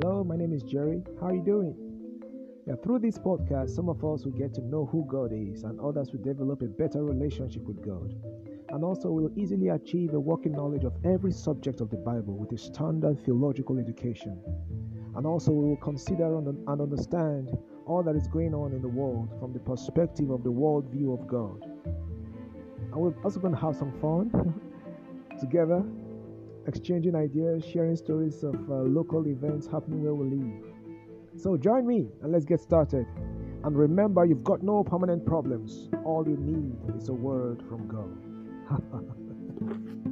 Hello, my name is Jerrie. How are you doing? Yeah, through this podcast, some of us will get to know who God is, and others will develop a better relationship with God. And also, will easily achieve a working knowledge of every subject of the Bible with a standard theological education. And also, we will consider and understand all that is going on in the world from the perspective of the world view of God. And we're also going to have some fun together, exchanging ideas, sharing stories of uh, local events happening where we live. So join me and let's get started. And remember, you've got no permanent problems. All you need is a word from God.